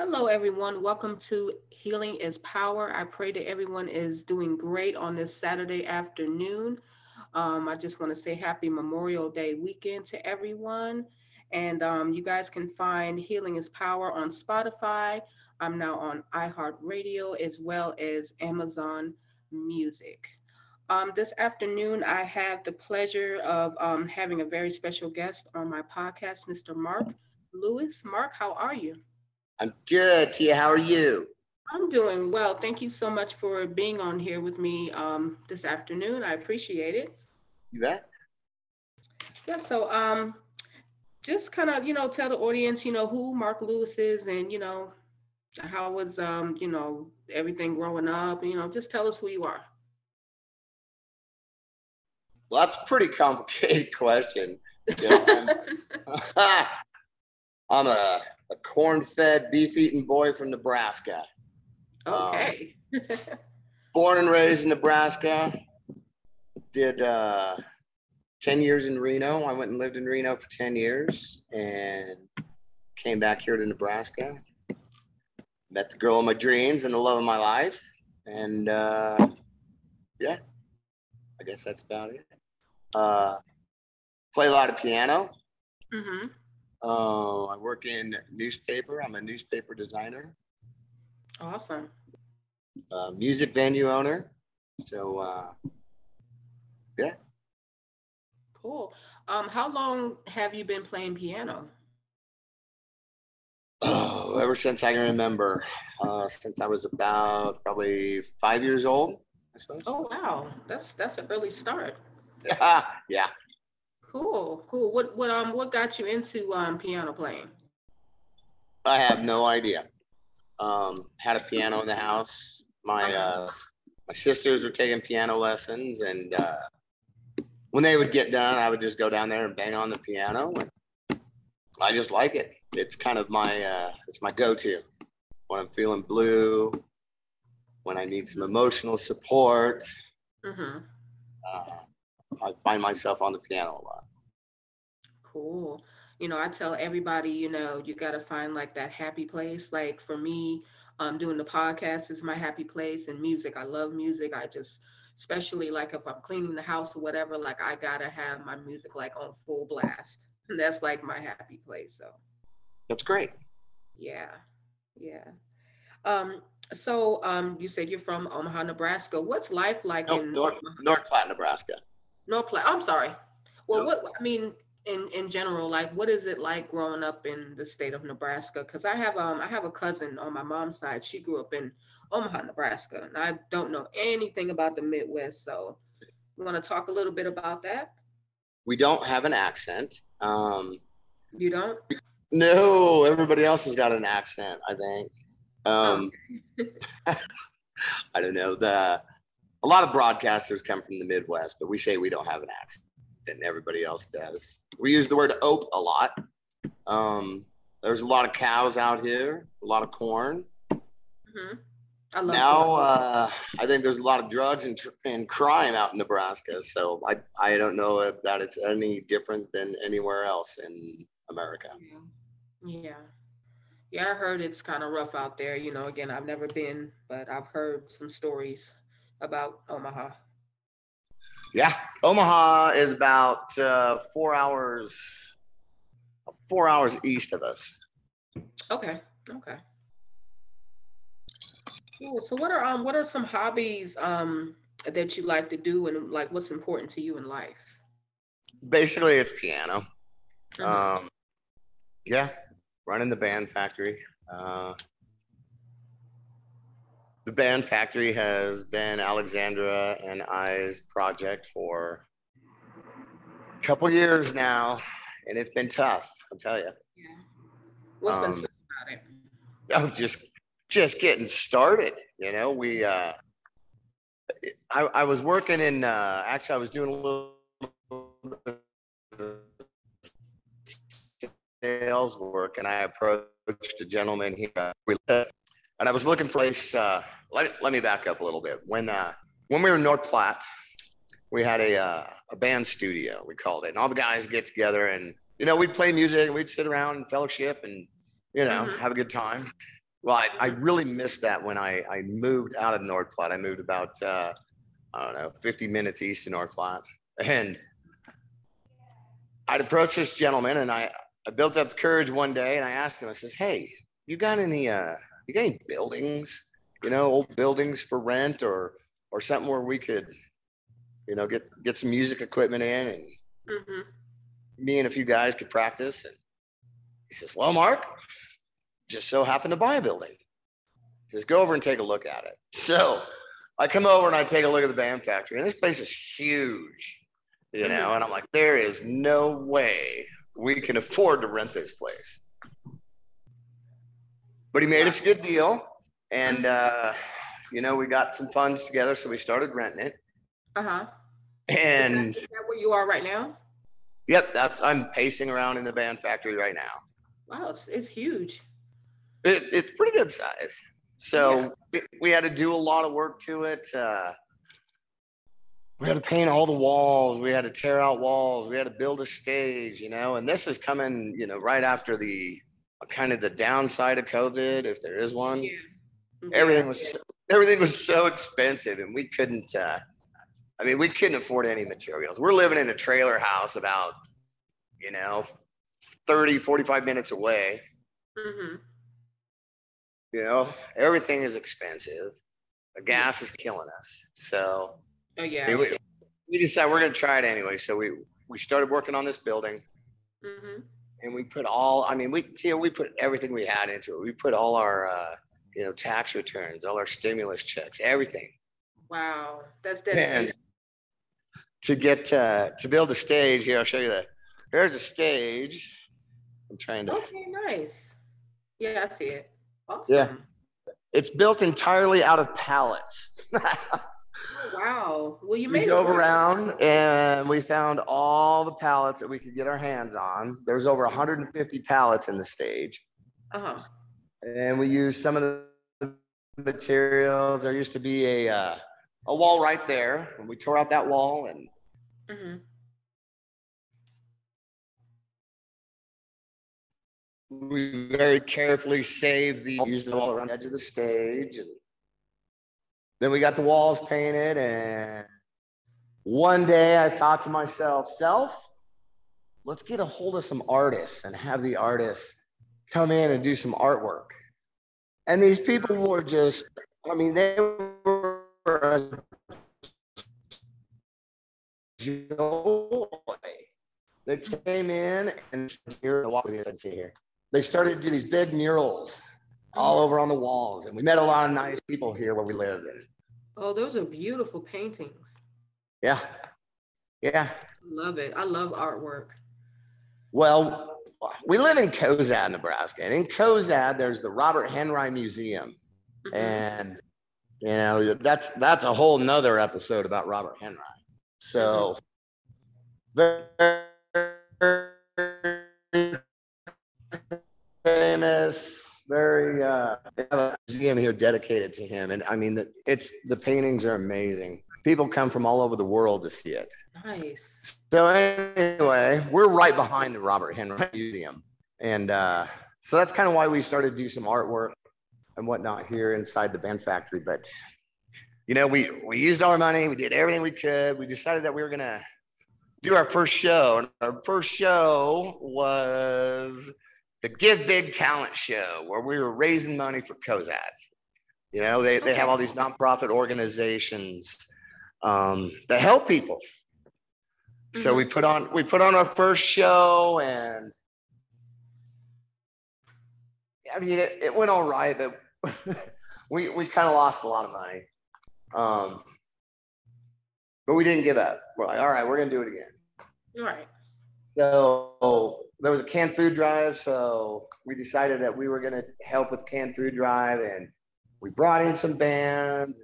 Hello, everyone. Welcome to Healing is Power. I pray that everyone is doing great on this Saturday afternoon. Um, I just want to say happy Memorial Day weekend to everyone. And um, you guys can find Healing is Power on Spotify. I'm now on iHeartRadio as well as Amazon Music. Um, this afternoon, I have the pleasure of um, having a very special guest on my podcast, Mr. Mark Lewis. Mark, how are you? I'm good. Tia, how are you? I'm doing well. Thank you so much for being on here with me um, this afternoon. I appreciate it. You bet. Yeah, so um, just kind of, you know, tell the audience, you know, who Mark Lewis is and, you know, how was, um, you know, everything growing up, you know, just tell us who you are. Well, that's a pretty complicated question. I'm, I'm a, a corn-fed, beef-eating boy from Nebraska. Okay. Um, born and raised in Nebraska. Did uh, 10 years in Reno. I went and lived in Reno for 10 years and came back here to Nebraska. Met the girl of my dreams and the love of my life. And uh, yeah, I guess that's about it. Uh, play a lot of piano. Mm-hmm. Uh, I work in newspaper. I'm a newspaper designer. Awesome. Uh, music venue owner. So uh, yeah. Cool. Um, how long have you been playing piano? Oh, ever since I can remember, uh, since I was about probably five years old, I suppose. Oh wow, that's that's an early start. Yeah, yeah. Cool, cool. What what um what got you into um piano playing? I have no idea. Um, had a piano in the house. My uh, my sisters were taking piano lessons, and uh, when they would get done, I would just go down there and bang on the piano. I just like it. It's kind of my uh, it's my go-to when I'm feeling blue, when I need some emotional support. Mm-hmm. Uh, I find myself on the piano a lot. Cool. You know, I tell everybody, you know, you got to find like that happy place. Like for me, um, doing the podcast is my happy place and music. I love music. I just, especially like if I'm cleaning the house or whatever, like I got to have my music like on full blast. And that's like my happy place. So that's great. Yeah. Yeah. Um, so um, you said you're from Omaha, Nebraska. What's life like no, in North, North Platte, Nebraska? North Platte. I'm sorry. Well, what I mean, in in general like what is it like growing up in the state of nebraska? Because i have um i have a cousin on my mom's side. She grew up in omaha nebraska and i don't know anything about the midwest so you want to talk a little bit about that? We don't have an accent um you don't? no everybody else has got an accent i think. Um i don't know the a lot of broadcasters come from the midwest but we say we don't have an accent And everybody else does. We use the word ope a lot. Um, there's a lot of cows out here, a lot of corn. Mm-hmm. I love now, uh, I think there's a lot of drugs and, tr- and crime out in Nebraska. So I, I don't know if that it's any different than anywhere else in America. Yeah. Yeah. Yeah, I heard it's kind of rough out there. You know, again, I've never been, but I've heard some stories about Omaha. Yeah, Omaha is about uh, four hours, four hours east of us. Okay. Okay. Cool. So, what are um, what are some hobbies um that you like to do, and like what's important to you in life? Basically, it's piano. Mm-hmm. Um, yeah, running the band factory. Uh, the band factory has been Alexandra and I's project for a couple years now, and it's been tough. I'll tell you. Yeah. What's um, been about it? I'm just just getting started. You know, we. Uh, I, I was working in. Uh, actually, I was doing a little sales work, and I approached a gentleman here. We and I was looking for a place. Uh, let, let me back up a little bit. When uh, when we were in North Platte, we had a uh, a band studio. We called it, and all the guys get together, and you know we'd play music, and we'd sit around and fellowship, and you know mm-hmm. have a good time. Well, I, I really missed that when I, I moved out of North Platte. I moved about, uh, I don't know, 50 minutes east of North Platte. And I'd approached this gentleman and I, I built up the courage one day and I asked him, I says, Hey, you got any, uh, you got any buildings, you know, old buildings for rent or, or something where we could, you know, get, get some music equipment in and Mhm. me and a few guys could practice. And he says, Well, Mark, just so happened to buy a building. He says, Go over and take a look at it. So I come over and I take a look at the band factory, and this place is huge, you know, and I'm like, There is no way we can afford to rent this place. But he made us a good deal. And, uh, you know, we got some funds together, so we started renting it. Uh-huh. And Is that where you are right now? yep, that's I'm pacing around in the band factory right now. Wow, it's, it's huge. It, it's pretty good size. So we, we had to do a lot of work to it. Uh, we had to paint all the walls. We had to tear out walls. We had to build a stage, you know. And this is coming, you know, right after the kind of the downside of COVID, if there is one. Yeah. Everything was everything was so expensive, and we couldn't. Uh, I mean, we couldn't afford any materials. We're living in a trailer house about, you know, 30, 45 minutes away. hmm You know, everything is expensive. The gas is killing us. So Oh, I yeah. mean, we, we decided we're gonna try it anyway. So we we started working on this building hmm and we put all I mean we Tia, we put everything we had into it. We put all our uh, you know tax returns, all our stimulus checks, everything. Wow, that's And to get uh, to build a stage here, I'll show you that. here's a stage. I'm trying to Okay, nice. Yeah, I see it. Awesome. Yeah. it's built entirely out of pallets. Oh, wow. Well, you we made it drove work. around and we found all the pallets that we could get our hands on. There's over 150 pallets in the stage, Uh-huh. and we used some of the materials. There used to be a uh, a wall right there, and we tore out that wall and hmm we very carefully saved the used it all around the edge of the stage and then we got the walls painted and one day i thought to myself self let's get a hold of some artists and have the artists come in and do some artwork and these people were just i mean they were a joy they came in and here walk with you and see here they started to do these big murals all over on the walls. And we met a lot of nice people here where we live. And Oh, those are beautiful paintings. yeah, yeah. Love it. I love artwork. Well, we live in Cozad, Nebraska. And in Cozad, there's the Robert Henri Museum. Mhm. And, you know, that's that's a whole nother episode about Robert Henri. So, very famous, very uh, have a museum here dedicated to him, and I mean, the, it's the paintings are amazing. People come from all over the world to see it. Nice. So anyway, we're right behind the Robert Henri Museum, and uh, so that's kind of why we started to do some artwork and whatnot here inside the band factory. But you know, we we used all our money, we did everything we could. We decided that we were gonna do our first show, and our first show was the Give Big Talent Show, where we were raising money for Cozad. You know, they, they have all these nonprofit organizations um, that help people. So we put on we put on our first show, and I mean it, it went all right, but we we kind of lost a lot of money. Um, but we didn't give up. We're like, all right, we're gonna do it again. All right. So there was a canned food drive. So we decided that we were going to help with canned food drive, and we brought in some bands,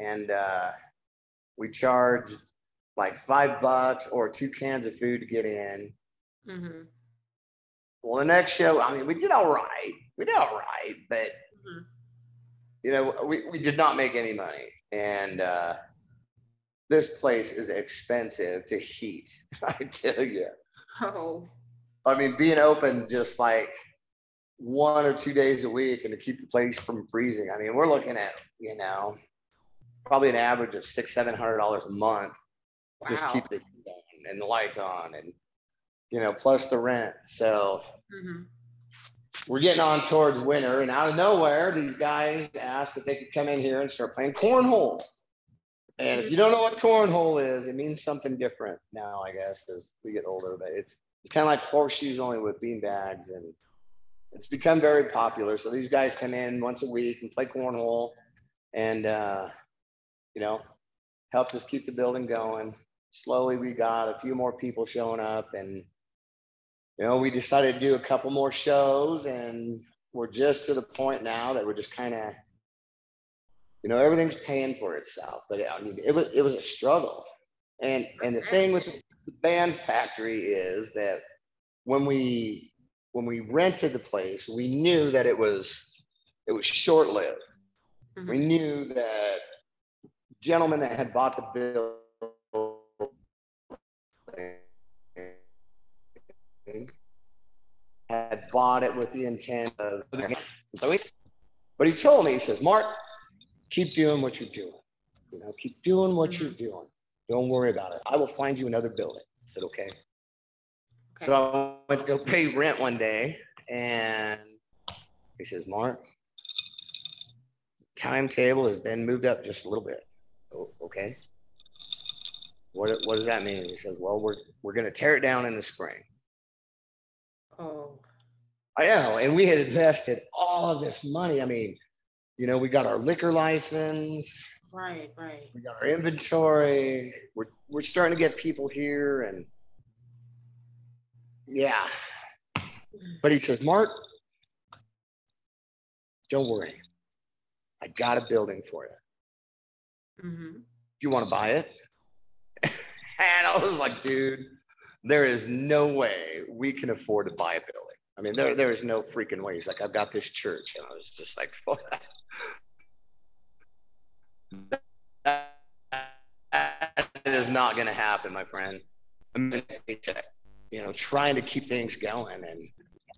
and uh, we charged like five bucks or two cans of food to get in. hmm Well, the next show, I mean, we did all right. We did all right, but Mhm. you know, we, we did not make any money, and uh, this place is expensive to heat. I tell you. Oh, I mean, being open just like one or two days a week and to keep the place from freezing. I mean, we're looking at, you know, probably an average of six, seven hundred dollars a month. Just keep the heat on and the lights on and, you know, plus the rent. So Mhm. we're getting on towards winter and out of nowhere, these guys asked if they could come in here and start playing cornhole. And if you don't know what cornhole is, it means something different now, I guess, as we get older, but it's, it's kind of like horseshoes only with bean bags and it's become very popular. So these guys come in once a week and play cornhole and, uh, you know, helps us keep the building going. Slowly, we got a few more people showing up and, you know, we decided to do a couple more shows and we're just to the point now that we're just kind of, you know, everything's paying for itself. But I mean, it was, it was a struggle. And, and the thing with the band factory is that when we, when we rented the place, we knew that it was, it was short-lived. Mm-hmm. We knew that gentleman that had bought the building bought it with the intent of, but he told me, he says, Mark, keep doing what you're doing. You know, keep doing what you're doing. Don't worry about it. I will find you another building. I said, okay. So I went to go pay rent one day and he says, Mark, the timetable has been moved up just a little bit. "Oh, Okay. What, what does that mean? He says, well, we're, we're gonna tear it down in the spring. Oh, I know, and we had invested all of this money. I mean, you know, we got our liquor license, right, right. we got our inventory, we're, we're starting to get people here and yeah. But he says, Mark, don't worry. I got a building for you. hmm Do you want to buy it? and I was like, dude, there is no way we can afford to buy a building. I mean, there, there is no freaking way. He's like, I've got this church. And I was just like, that is not going to happen, my friend. I mean, you know, trying to keep things going and,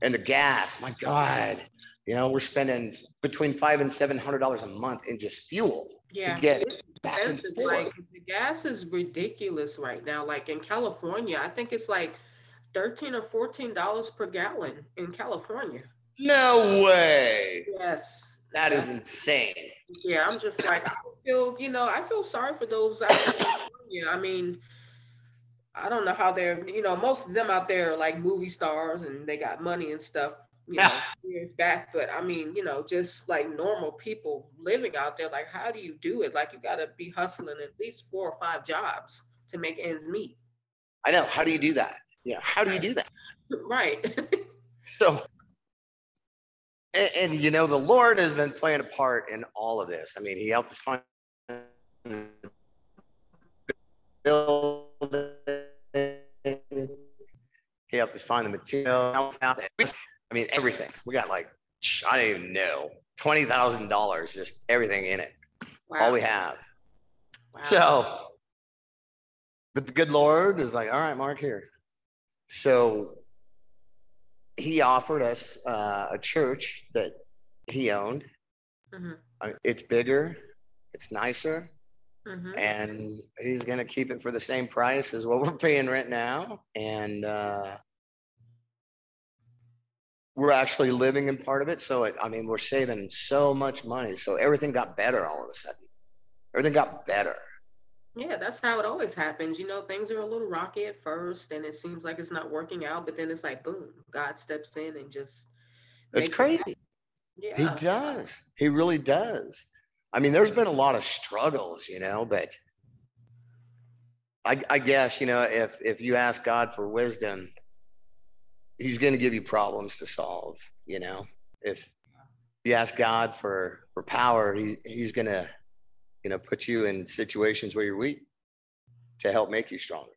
and the gas, my God, you know, we're spending between five and seven hundred dollars a month in just fuel Yeah. to get it's back and expensive, like, the gas is ridiculous right now. Like in California, I think it's like thirteen or fourteen dollars per gallon in California. No way. Yes. That is insane. Yeah, I'm just like I feel, you know, I feel sorry for those out in California. I mean, I don't know how they're, you know, most of them out there are like movie stars and they got money and stuff, you know, years back. But I mean, you know, just like normal people living out there, like how do you do it? Like you gotta be hustling at least four or five jobs to make ends meet. I know. How do you do that? Yeah. How do you do that? Right. So, and, and you know, the Lord has been playing a part in all of this. I mean, He helped us find. He helped us find the material. I mean, everything. We got like, I don't even know, twenty thousand dollars, just everything in it. All we have. wow. So, but the good Lord is like, all right, Mark, here. So he offered us uh, a church that he owned. Mhm. Uh, It's bigger, it's nicer, Mhm. and he's going to keep it for the same price as what we're paying right now. And uh, we're actually living in part of it. So, it, I mean, we're saving so much money. So everything got better all of a sudden. Everything got better. Yeah, that's how it always happens. You know, things are a little rocky at first and it seems like it's not working out, but then it's like boom, God steps in and just It's makes it crazy. He does. He really does. I mean, there's been a lot of struggles, you know, but I, I guess, you know, if if you ask God for wisdom, he's going to give you problems to solve, you know. If you ask God for for power, he he's going to you know, put you in situations where you're weak to help make you stronger.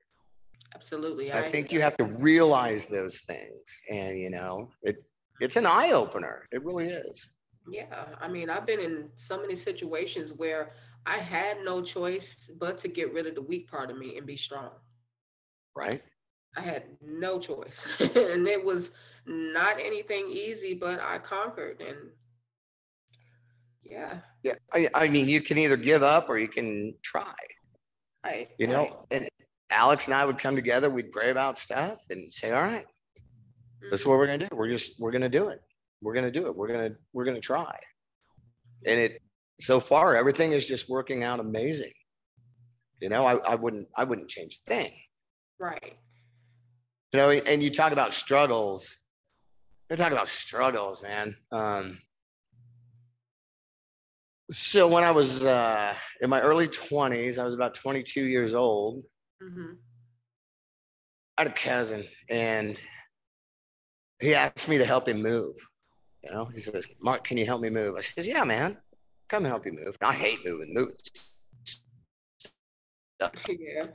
Absolutely. I think you have to realize those things and you know, it it's an eye opener. It really is. Yeah, I mean, I've been in so many situations where I had no choice but to get rid of the weak part of me and be strong. Right? I had no choice. and it was not anything easy, but I conquered and yeah, Yeah, I, I mean, you can either give up or you can try, I, you know? And Alex and I would come together, we'd pray about stuff and say, all right, this is mhm, what we're gonna do. We're just, we're gonna do it. We're gonna do it. We're gonna, we're gonna try. And it, so far, everything is just working out amazing. You know, I, I wouldn't, I wouldn't change a thing. Right, You know, and you talk about struggles. You're talking about struggles, man. Um, so when I was uh, in my early 20s, I was about 22 years old. hmm I had a cousin, and he asked me to help him move. You know, he says, "Mark, can you help me move?" I says, "Yeah, man, come help you move." I hate moving. Move. yeah,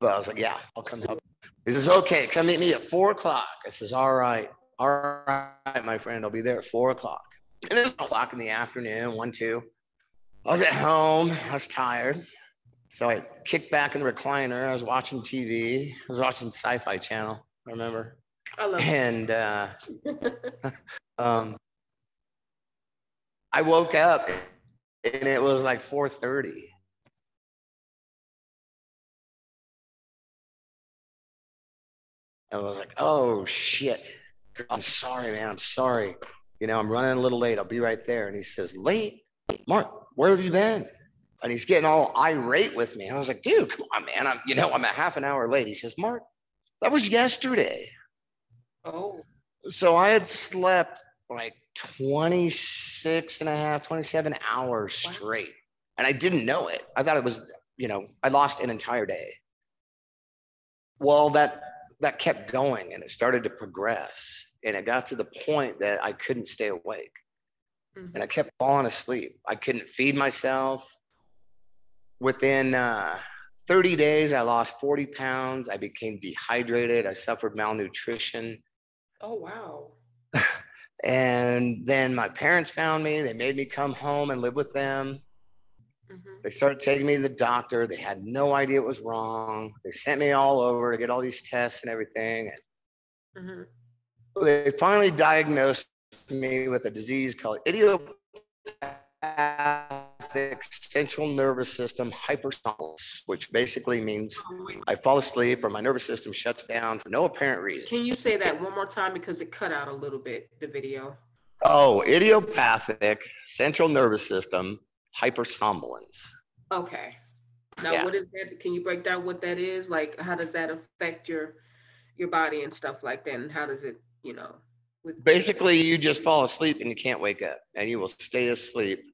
But I was like, "Yeah, I'll come help." He says, "Okay, come meet me at four o'clock." I says, "All right, all right, my friend, I'll be there at four o'clock." And it was o'clock in the afternoon, one, two. I was at home. I was tired. So I kicked back in the recliner. I was watching TV. I was watching Sci-Fi Channel. I remember. I love And uh, um, I woke up and it was like 4:30. I was like, "Oh shit! I'm sorry, man. I'm sorry. You know, I'm running a little late. I'll be right there." And he says, "Late, Mark? Where have you been?" And he's getting all irate with me. I was like, "Dude, come on, man. I'm, you know, I'm a half an hour late." He says, "Mark, that was yesterday." Oh, So I had slept like 26 and a half, 27 hours Wow. straight. And I didn't know it. I thought it was, you know, I lost an entire day. Well, that that kept going and it started to progress. And it got to the point that I couldn't stay awake. mhm, And I kept falling asleep. I couldn't feed myself. Within uh, 30 days, I lost 40 pounds. I became dehydrated. I suffered malnutrition. oh, wow. And then my parents found me. They made me come home and live with them. Mhm, They started taking me to the doctor. They had no idea what was wrong. They sent me all over to get all these tests and everything. And they finally diagnosed me with a disease called idiopathic central nervous system hypersomnolence, which basically means I fall asleep or my nervous system shuts down for no apparent reason. Can you say that one more time because it cut out a little bit, the video? Oh, idiopathic central nervous system hypersomnolence. Okay. Now, Yeah. what is that? Can you break down what that is? Like, how does that affect your, your body and stuff like that? And how does it, you know, with Basically, you just fall asleep and you can't wake up, and you will stay asleep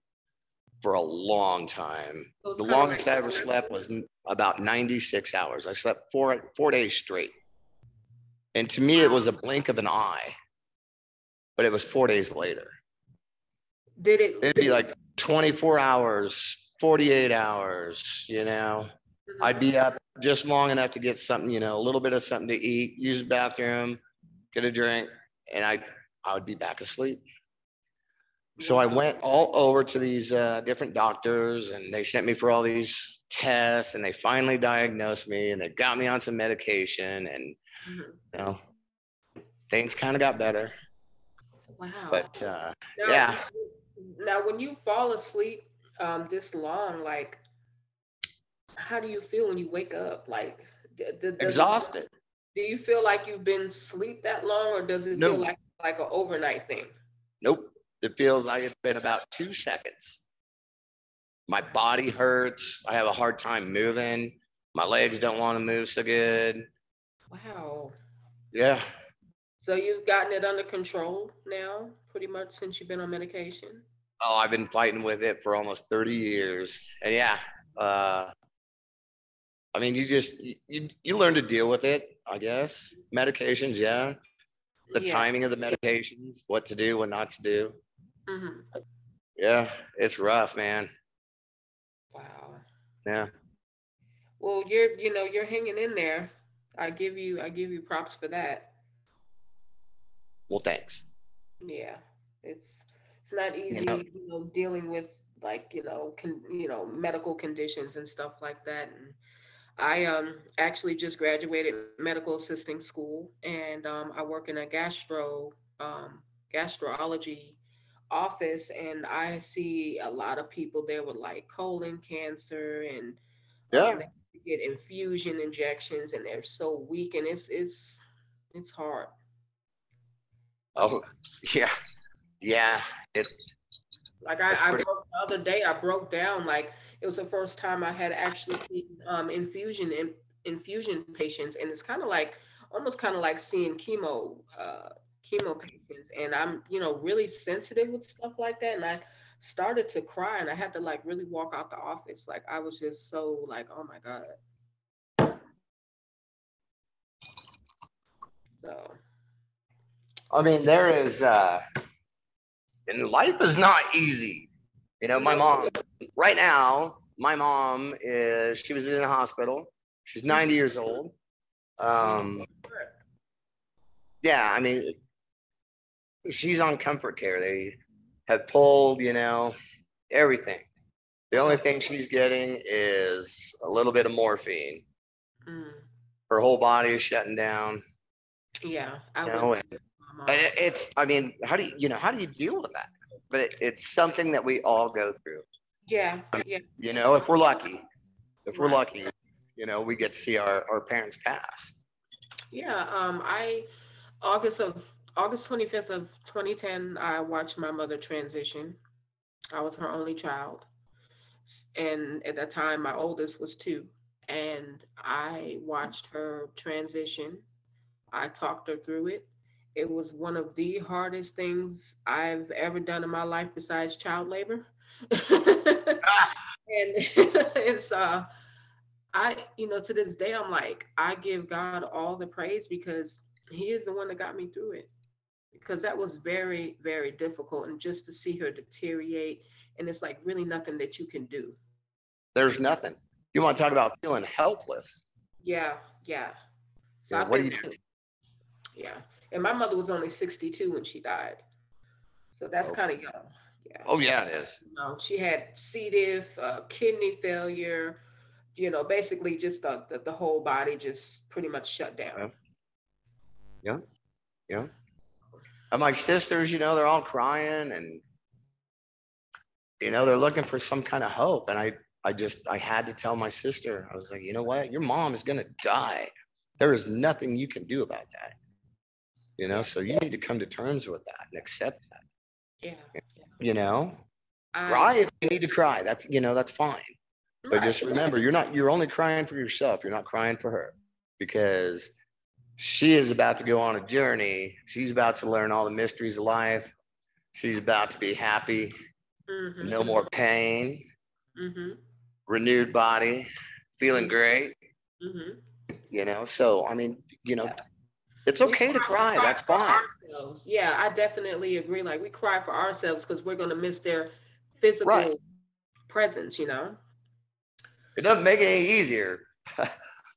for a long time. So The longest like- I ever slept was about 96 hours. I slept four four days straight, and to me, it was a blink of an eye. But it was four days later. Did it? It'd be like 24 hours, 48 hours. You know, Mhm. I'd be up just long enough to get something, you know, a little bit of something to eat, use the bathroom, get a drink, and I I would be back asleep. So I went all over to these uh, different doctors, and they sent me for all these tests, and they finally diagnosed me, and they got me on some medication, and Mhm. you know, things kind of got better. Wow. But uh, Now, yeah. Now, when you fall asleep um, this long, like, how do you feel when you wake up? Like, d- d- exhausted. do you feel like you've been asleep that long, or does it No. feel like like an overnight thing? Nope. It feels like it's been about two seconds. My body hurts. I have a hard time moving. My legs don't want to move so good. Wow. Yeah. So you've gotten it under control now, pretty much since you've been on medication. Oh, I've been fighting with it for almost 30 years. And yeah, uh, I mean, you just, you- you, learn to deal with it, I guess. Medications, yeah. The Yeah. timing of the medications, what to do, what not to do. Mhm. Yeah, it's rough, man. Wow. Yeah. Well, you're, you know, you're hanging in there. I give you, I give you props for that. Well, thanks. Yeah, it's it's not easy, know- you know, dealing with like, you know, you know, medical conditions and stuff like that. And I um, actually just graduated medical assisting school, and um, I work in a gastro um, gastrology office, and I see a lot of people there with like colon cancer and Yeah. um, they get infusion injections, and they're so weak, and it's it's it's hard. Oh, yeah. Yeah. It, Like I, I pretty- broke the other day, I broke down like it was the first time I had actually seen um, infusion in, infusion patients, and it's kind of like almost kind of like seeing chemo uh, chemo patients, and I'm you know really sensitive with stuff like that, and I started to cry, and I had to like really walk out the office, like I was just so like oh my god. So I mean, there is, uh, and life is not easy. You know, my mom, right now, my mom is, she was in the hospital. She's 90 years old. Um, yeah, I mean, she's on comfort care. They have pulled, you know, everything. The only thing she's getting is a little bit of morphine. mm, Her whole body is shutting down. yeah, I You know, would. and And it, it's, I mean, how do you, you know, how do you deal with that? But it, it's something that we all go through. Yeah, yeah. You know, if we're lucky, if we're lucky, you know, we get to see our, our parents pass. Yeah, um, I, August of, August twenty-fifth of twenty ten, I watched my mother transition. I was her only child. And at that time, my oldest was two, and I watched her transition. I talked her through it. It was one of the hardest things I've ever done in my life besides child labor. And it's uh I, you know, to this day, I'm like, I give God all the praise because He is the one that got me through it. Because that was very, very difficult. And just to see her deteriorate, and it's like really nothing that you can do. There's nothing. You want to talk about feeling helpless? Yeah, yeah. So I've what do you do? Yeah. And my mother was only 62 when she died. So that's Oh. kind of young. Yeah. Oh yeah, it is. You know, she had C. diff, uh, kidney failure, you know, basically just the, the, the whole body just pretty much shut down. Yeah. Yeah. And my sisters, you know, they're all crying and, you know, they're looking for some kind of hope. And I, I just, I had to tell my sister, I was like, you know what? Your mom is going to die. There is nothing you can do about that. You know, so you need to come to terms with that and accept that, Yeah. yeah. you know, I- cry if you need to cry. That's, you know, that's fine. But Right. just remember, you're not, you're only crying for yourself. You're not crying for her because she is about to go on a journey. She's about to learn all the mysteries of life. She's about to be happy, Mhm, no more pain, mhm, renewed body, feeling great, mhm. you know? So, I mean, you know, Yeah. It's okay to cry. That's fine. ourselves. Yeah, I definitely agree. Like we cry for ourselves because we're gonna miss their physical presence, you know? It doesn't make it any easier,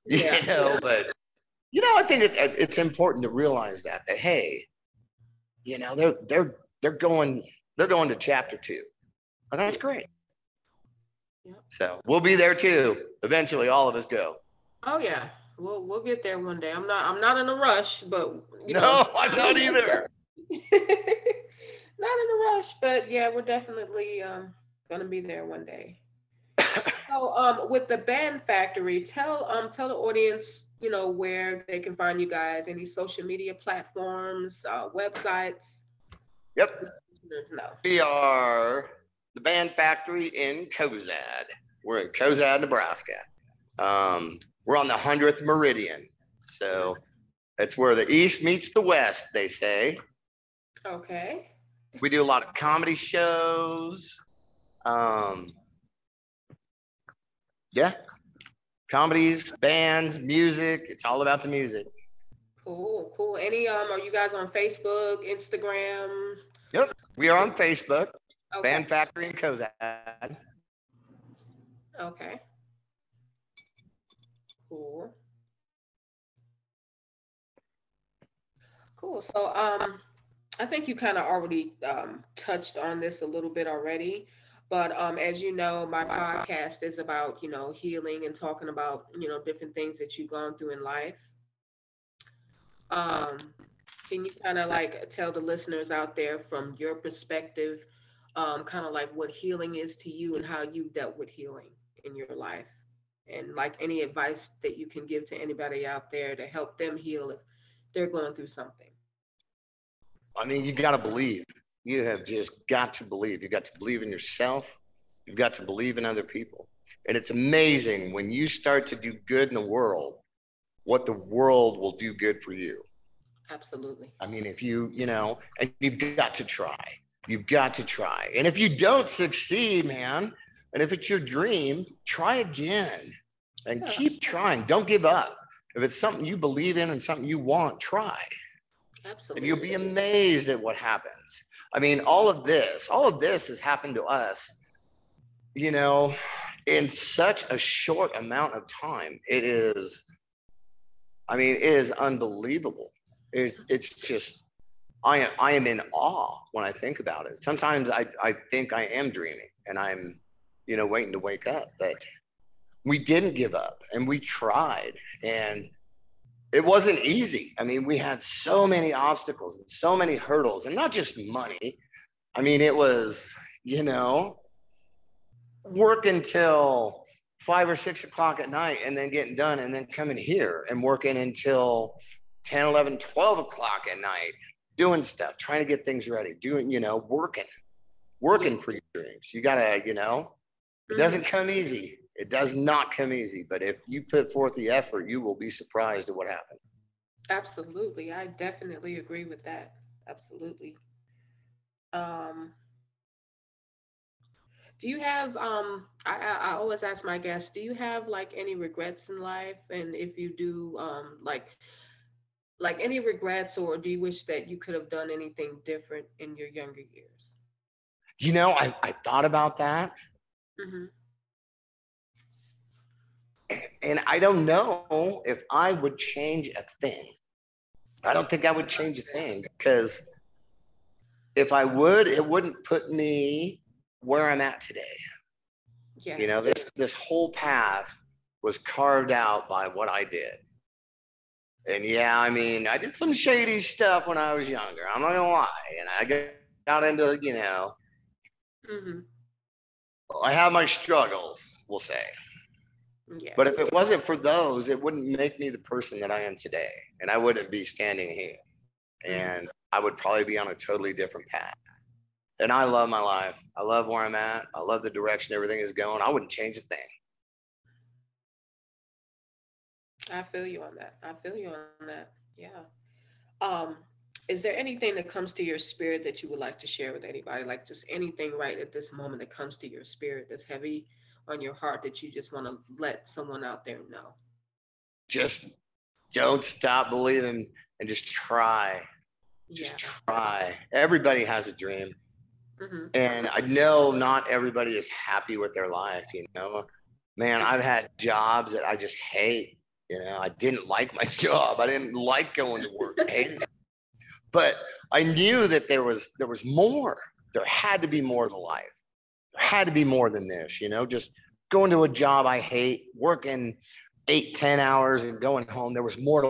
you Yeah. know, but, you know, I think it, it- it's important to realize that, that, hey, you know, they're, they're, they're going, they're going to chapter two. And that's great. Yep. So we'll be there too. Eventually, all of us go. Oh yeah. We'll we'll get there one day. I'm not I'm not in a rush, but you No, know I'm not either. not in a rush, but yeah, we're definitely um gonna be there one day. So um with the band factory, tell um tell the audience, you know, where they can find you guys, any social media platforms, uh websites. Yep. Know. We are the Band Factory in Cozad. We're in Cozad, Nebraska. Um, we're on the 100th meridian. So it's where the east meets the west, they say. Okay. We do a lot of comedy shows. Um, yeah, comedies, bands, music. It's all about the music. Cool, cool. Any um are you guys on Facebook, Instagram? Yep. We are on Facebook, Okay. Band Factory and Cozad. Okay. Cool. Cool. So um I think you kind of already um touched on this a little bit already. But um, as you know, my podcast is about, you know, healing and talking about, you know, different things that you've gone through in life. Um, can you kind of like tell the listeners out there from your perspective, um, kind of like what healing is to you and how you dealt with healing in your life? And like any advice that you can give to anybody out there to help them heal if they're going through something? I mean, you got to believe. You have just got to believe. You got to believe in yourself. You've got to believe in other people. And it's amazing when you start to do good in the world, what the world will do good for you. Absolutely. I mean, if you, you know, and you've got to try. You've got to try. And if you don't succeed, man, and if it's your dream, try again and Yeah. keep trying. Don't give up. If it's something you believe in and something you want, try. Absolutely. And you'll be amazed at what happens. I mean, all of this, all of this has happened to us, you know, in such a short amount of time. It is, I mean, it is unbelievable. It's, it's just, I am, I am in awe when I think about it. Sometimes I, I think I am dreaming and I'm, you know, waiting to wake up, but we didn't give up and we tried and it wasn't easy. I mean, we had so many obstacles and so many hurdles, and not just money. I mean, it was, you know, working till five or six o'clock at night and then getting done and then coming here and working until 10, 11, 12 o'clock at night, doing stuff, trying to get things ready, doing, you know, working, working for your dreams. You gotta, you know, it doesn't come easy. It does not come easy, but if you put forth the effort, you will be surprised at what happened. Absolutely. I definitely agree with that. Absolutely. Um, do you have, um, I, I, I always ask my guests, do you have like any regrets in life? And if you do, um, like, like any regrets, or do you wish that you could have done anything different in your younger years? You know, I, I thought about that hmm and I don't know if I would change a thing. I don't think I would change a thing because if I would, it wouldn't put me where I'm at today. Yeah. You know, this this whole path was carved out by what I did. And yeah, I mean, I did some shady stuff when I was younger. I'm not gonna lie. And I got, into, you know, hmm I have my struggles, we'll say. Yeah. But if it wasn't for those, it wouldn't make me the person that I am today. And I wouldn't be standing here. And I would probably be on a totally different path. And I love my life. I love where I'm at. I love the direction everything is going. I wouldn't change a thing. I feel you on that. I feel you on that. Yeah. Um, is there anything that comes to your spirit that you would like to share with anybody? Like just anything right at this moment that comes to your spirit that's heavy on your heart that you just want to let someone out there know? Just don't stop believing and just try. Just Yeah. try. Everybody has a dream. hmm And I know not everybody is happy with their life, you know. Man, I've had jobs that I just hate. You know, I didn't like my job. I didn't like going to work. I hated it. But I knew that there was there was more. There had to be more to life. There had to be more than this, you know, just going to a job I hate, working eight, ten hours and going home. There was more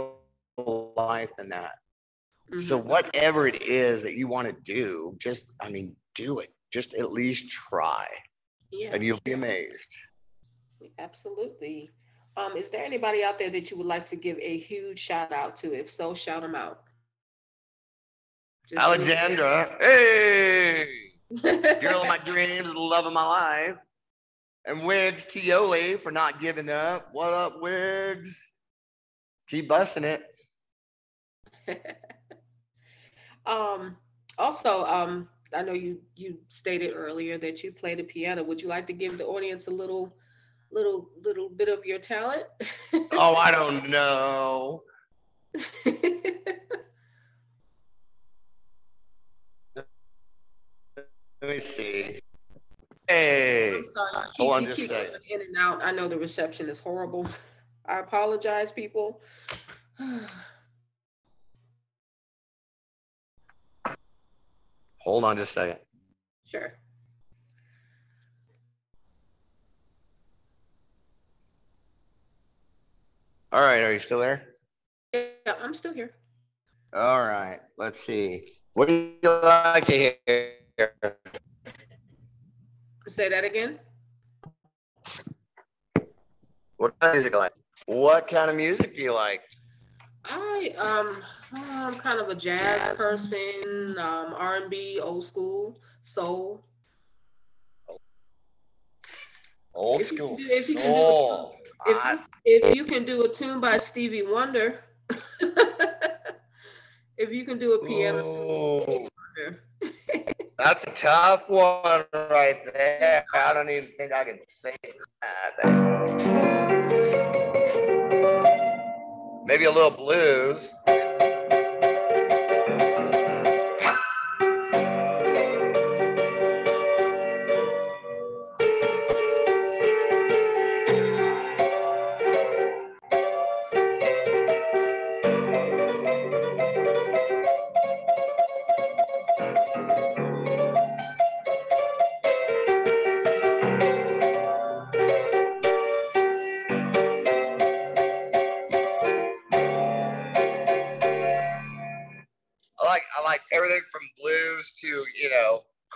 to life than that. So Mhm. whatever it is that you want to do, just I mean, do it. Just at least try, yeah, and you'll be amazed. absolutely. Um, is there anybody out there that you would like to give a huge shout out to? If so, shout them out. Just Alexandra, hey, girl of my dreams, the love of my life, and Wiggs Tioli for not giving up. What up, Wiggs? Keep busting it. um, also, um, I know you you stated earlier that you play the piano. Would you like to give the audience a little, little, little bit of your talent? Oh, I don't know. Let me see. Hey, I'm sorry. Keep, hold on just a In and out. I know the reception is horrible. I apologize, people. hold on just a second. Sure. All right, are you still there? Yeah, I'm still here. All right, let's see. What do you like to hear? Say that again. What kind of music you like? What kind of music do you like? I um I'm kind of a jazz person, um R&B, old school, soul. Old If you school. do- if you can do. If I- if you can do a tune by Stevie Wonder, if you can do a piano tune That's a tough one right there. I don't even think I can say that. Maybe a little blues.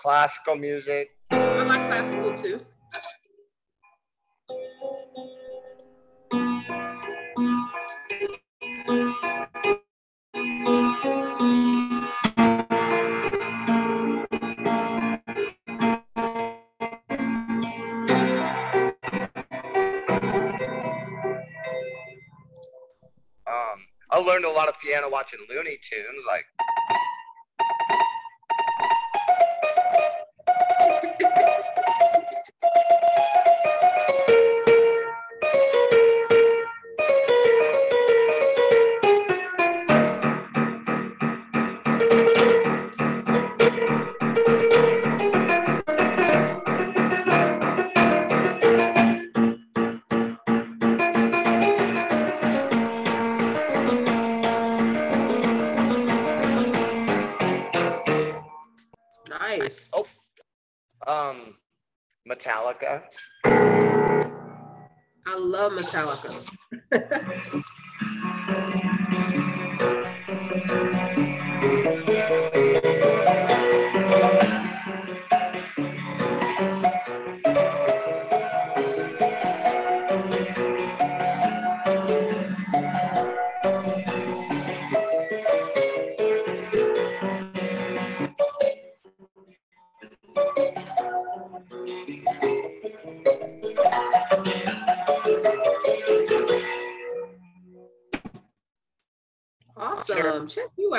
Classical music. I like classical too. Um, I learned a lot of piano watching Looney Tunes. Like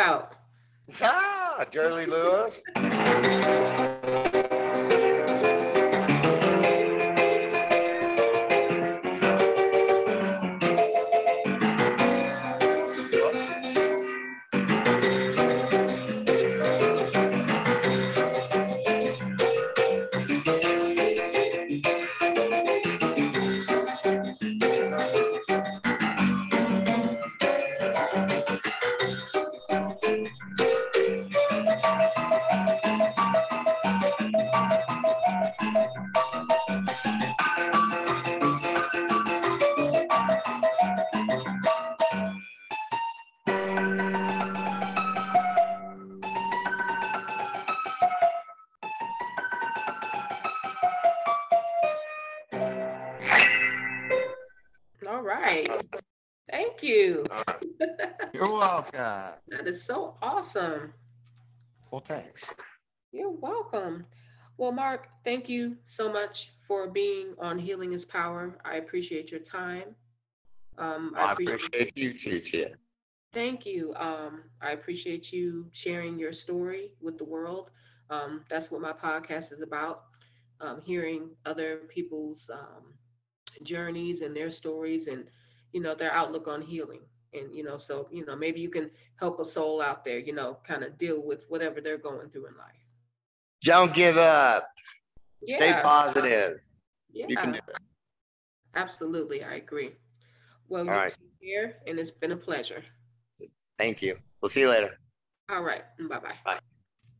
out. Ah, Jerry Lewis. Right. Thank you. You're welcome. That is so awesome. Well, thanks. You're welcome. Well, Mark, thank you so much for being on Healing is Power. I appreciate your time. Um, I appreciate you too, Tia. Thank you. Um, I appreciate you sharing your story with the world. Um, that's what my podcast is about. Um, hearing other people's um, journeys and their stories and, you know, their outlook on healing. And, you know, so, you know, maybe you can help a soul out there, you know, kind of deal with whatever they're going through in life. Don't give up. Stay positive. Yeah. You can do it. Absolutely, I agree. Well, you All right. care, and it's been a pleasure. Thank you. We'll see you later. All right, bye bye. Bye.